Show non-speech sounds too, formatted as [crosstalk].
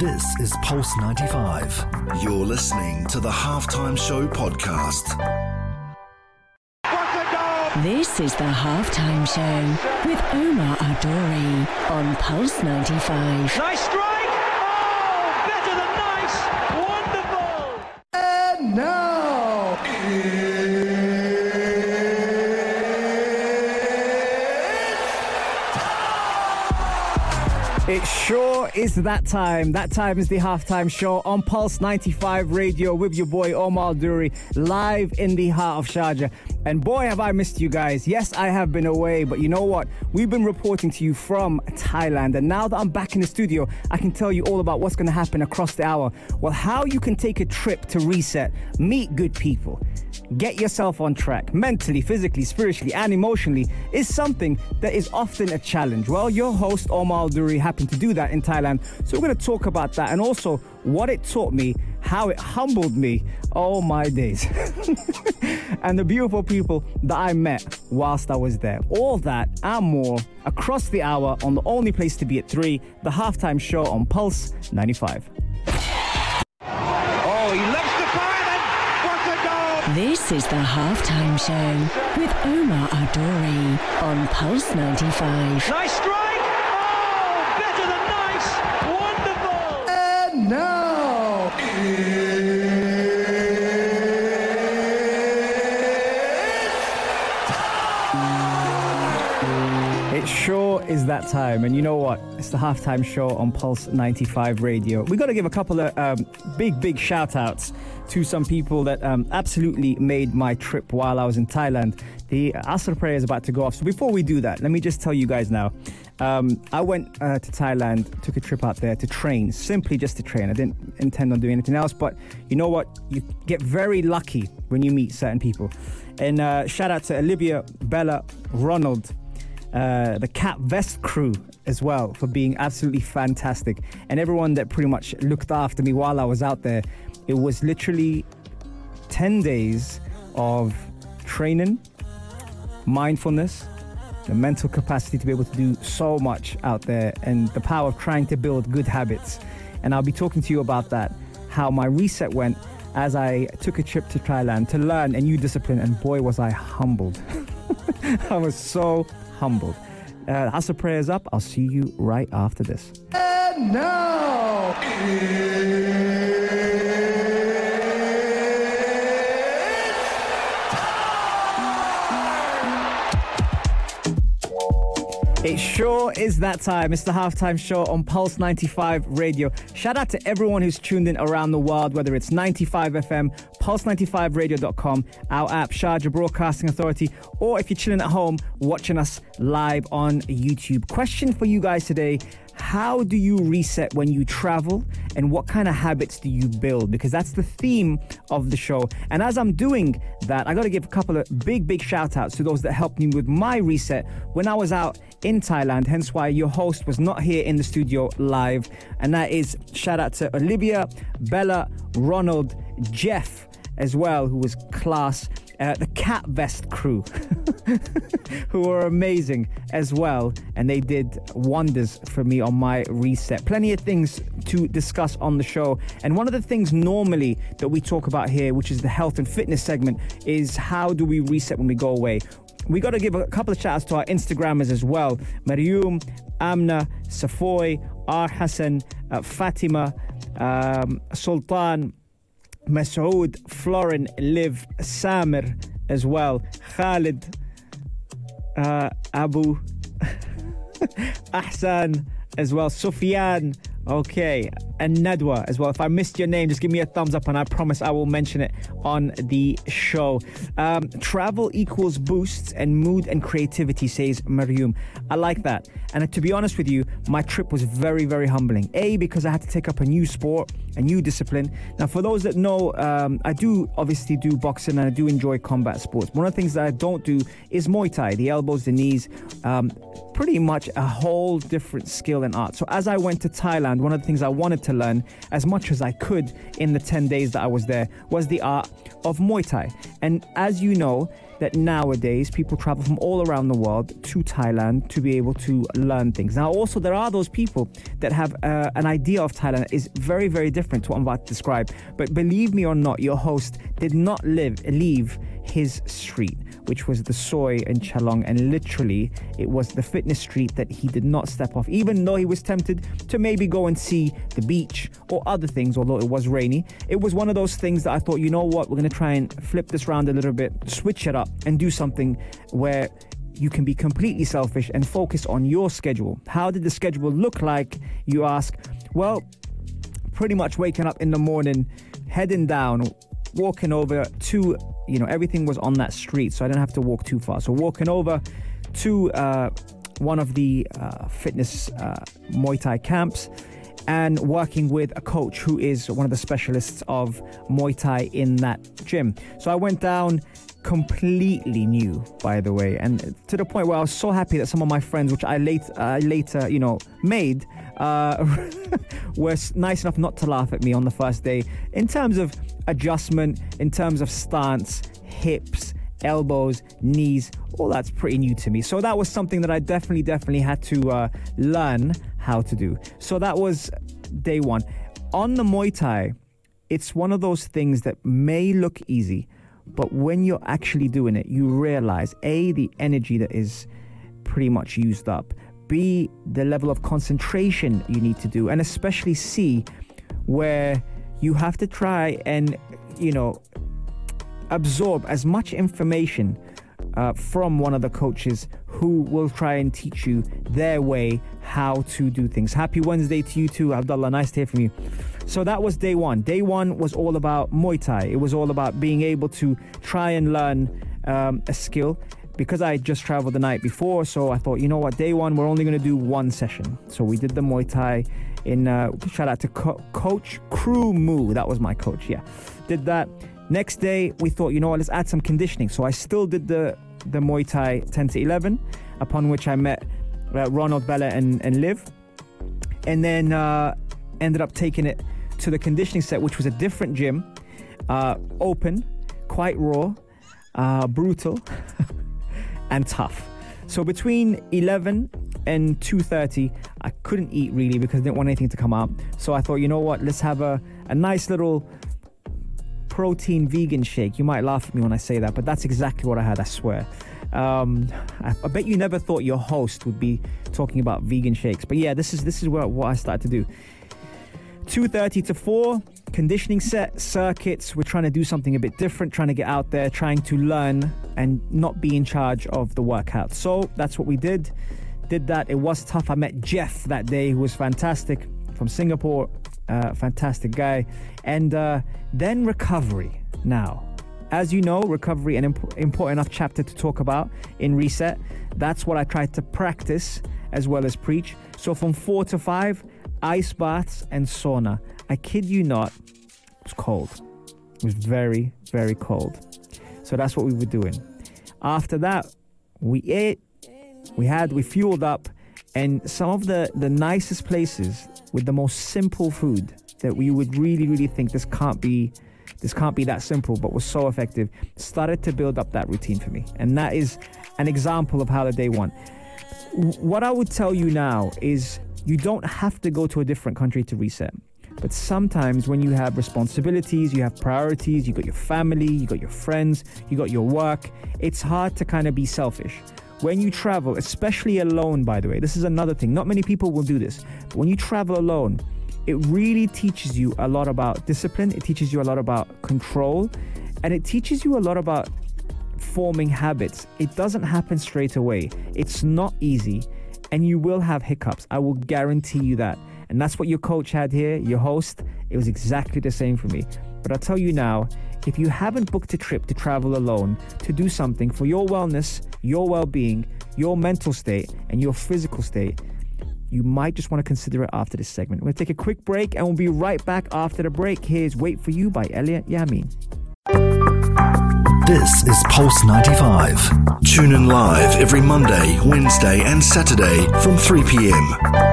This is Pulse 95. You're listening to the Halftime Show podcast. This is the halftime show with Omar Al Duri on Pulse 95. Nice strike! Oh, better than nice! Wonderful! And now, It sure is that time. That time is the halftime show on Pulse 95 Radio with your boy Omar Duri, live in the heart of Sharjah. And boy, have I missed you guys. Yes, I have been away, but you know what? We've been reporting to you from Thailand. And now that I'm back in the studio, I can tell you all about what's going to happen across the hour. Well, how you can take a trip to reset, meet good people, get yourself on track mentally, physically, spiritually, and emotionally is something that is often a challenge. Well, your host, Omar Duri, happened to do that in Thailand. So we're going to talk about that and also what it taught me, how it humbled me. Oh my days. [laughs] and the beautiful people that I met whilst I was there. All that and more across the hour on the only place to be at 3, the halftime show on Pulse 95. Oh, he loves to fire then! What a goal! This is the halftime show with Omar Al Duri on Pulse 95. Nice is that time. And you know what? It's the halftime show on Pulse 95 Radio. We got to give a couple of um, big, big shout outs to some people that um, absolutely made my trip while I was in Thailand. The Asr prayer is about to go off. So before we do that, let me just tell you guys now. Um, I went uh, to Thailand, took a trip out there to train, simply just to train. I didn't intend on doing anything else, but you know what? You get very lucky when you meet certain people. And uh, shout out to Olivia, Bella, Ronald, uh, the Cat Vest crew as well for being absolutely fantastic, and everyone that pretty much looked after me while I was out there. It was literally 10 days of training, mindfulness, the mental capacity to be able to do so much out there, and the power of trying to build good habits. And I'll be talking to you about that, how my reset went as I took a trip to Thailand to learn a new discipline, and boy, was I humbled. [laughs] I was so humbled. Uh, Asr prayers up. I'll see you right after this. and now, It sure is that time. It's the halftime show on Pulse 95 Radio. Shout out to everyone who's tuned in around the world, whether it's 95 FM, pulse95radio.com, our app, Sharjah Broadcasting Authority, or if you're chilling at home, watching us live on YouTube. Question for you guys today how do you reset when you travel and what kind of habits do you build? Because that's the theme of the show. And as i'm doing that i got to give a couple of big big shout outs to those that helped me with my reset when i was out in thailand hence why your host was not here in the studio live. And that is shout out to olivia bella ronald jeff as well who was class uh, the cat vest crew [laughs] who were amazing as well and they did wonders for me on my reset plenty of things to discuss on the show and one of the things normally that we talk about here which is the health and fitness segment is how do we reset when we go away we got to give a couple of shouts to our Instagrammers as well. Marium, Amna, Safoy, R. Hassan, uh, Fatima, um, Sultan, Masoud, Florin, Liv, Samir as well, Khalid, uh, Abu, [laughs] Ahsan as well, Sufyan, okay, and Nadwa as well. If I missed your name, just give me a thumbs up and I promise I will mention it on the show. Um, travel equals boosts and mood and creativity, says Marium. I like that. And to be honest with you, my trip was very, very humbling. A, because I had to take up a new sport, a new discipline. Now, for those that know, um, I do obviously do boxing and I do enjoy combat sports. One of the things that I don't do is Muay Thai, the elbows, the knees. Um, pretty much a whole different skill and art. So as I went to Thailand, one of the things I wanted to learn as much as I could in the 10 days that I was there was the art of Muay Thai. And as you know, that nowadays people travel from all around the world to Thailand to be able to learn things. Now, also, there are those people that have uh, an idea of Thailand that is very, very different to what I'm about to describe. But believe me or not, your host did not live leave his street which was the Soi in Chalong. And literally, it was the fitness street that he did not step off, even though he was tempted to maybe go and see the beach or other things, although it was rainy. It was one of those things that I thought, you know what, we're going to try and flip this around a little bit, switch it up, and do something where you can be completely selfish and focus on your schedule. How did the schedule look like? You ask. Well, pretty much waking up in the morning, heading down, walking over to, you know, everything was on that street, so I didn't have to walk too far. So walking over to uh, one of the uh, fitness uh, Muay Thai camps and working with a coach who is one of the specialists of Muay Thai in that gym. So I went down completely new, by the way, and to the point where I was so happy that some of my friends, which I late, uh, later, you know, made, uh, [laughs] were nice enough not to laugh at me on the first day in terms of adjustment, in terms of stance, hips, elbows, knees, all that's pretty new to me. So that was something that I definitely, definitely had to uh, learn how to do. So that was day one. On the Muay Thai, it's one of those things that may look easy, but when you're actually doing it, you realize A, the energy that is pretty much used up, B, the level of concentration you need to do, and especially C, where you have to try and, you know, absorb as much information uh, from one of the coaches who will try and teach you their way how to do things. Happy Wednesday to you too, Abdullah. Nice to hear from you. So that was day one. Day one was all about Muay Thai. It was all about being able to try and learn um, a skill. Because I just traveled the night before, so I thought, you know what, day one, we're only going to do one session. So we did the Muay Thai in, uh, shout out to Co- Coach Kru Moo. That was my coach, yeah. Did that. Next day, we thought, you know what, let's add some conditioning. So I still did the, the Muay Thai 10 to 11, upon which I met uh, Ronald Bella and, and Liv. And then uh, ended up taking it to the conditioning set, which was a different gym, uh, open, quite raw, uh, brutal, [laughs] and tough. So between 11 and 2.30, I couldn't eat really because I didn't want anything to come out. So I thought, you know what, let's have a, a nice little protein vegan shake. You might laugh at me when I say that, but that's exactly what I had, I swear. Um, I, I, bet you never thought your host would be talking about vegan shakes. But yeah, this is this is what, what I started to do. 2.30 to 4 conditioning set circuits we're trying to do something a bit different trying to get out there trying to learn and not be in charge of the workout so that's what we did did that it was tough i met jeff that day who was fantastic from singapore uh, fantastic guy and uh, then recovery now as you know recovery an imp- important enough chapter to talk about in reset that's what i tried to practice as well as preach so from 4 to 5 ice baths and sauna. I kid you not, it was cold. It was very, very cold. So that's what we were doing. After that, we ate, we had, we fueled up, and some of the, the nicest places with the most simple food that we would really, really think this can't be this can't be that simple, but was so effective, started to build up that routine for me. And that is an example of how the day went. What I would tell you now is you don't have to go to a different country to reset. But sometimes when you have responsibilities, you have priorities, you got your family, you got your friends, you got your work, it's hard to kind of be selfish. When you travel, especially alone, by the way, this is another thing. Not many people will do this. But when you travel alone, it really teaches you a lot about discipline, it teaches you a lot about control, and it teaches you a lot about forming habits. It doesn't happen straight away, it's not easy and you will have hiccups. I will guarantee you that. And that's what your coach had here, your host. It was exactly the same for me. But I'll tell you now if you haven't booked a trip to travel alone to do something for your wellness, your well being, your mental state, and your physical state, you might just want to consider it after this segment. We're going to take a quick break and we'll be right back after the break. Here's Wait For You by Elliot Yamin. This is Pulse 95. Tune in live every Monday, Wednesday, and Saturday from 3 p.m.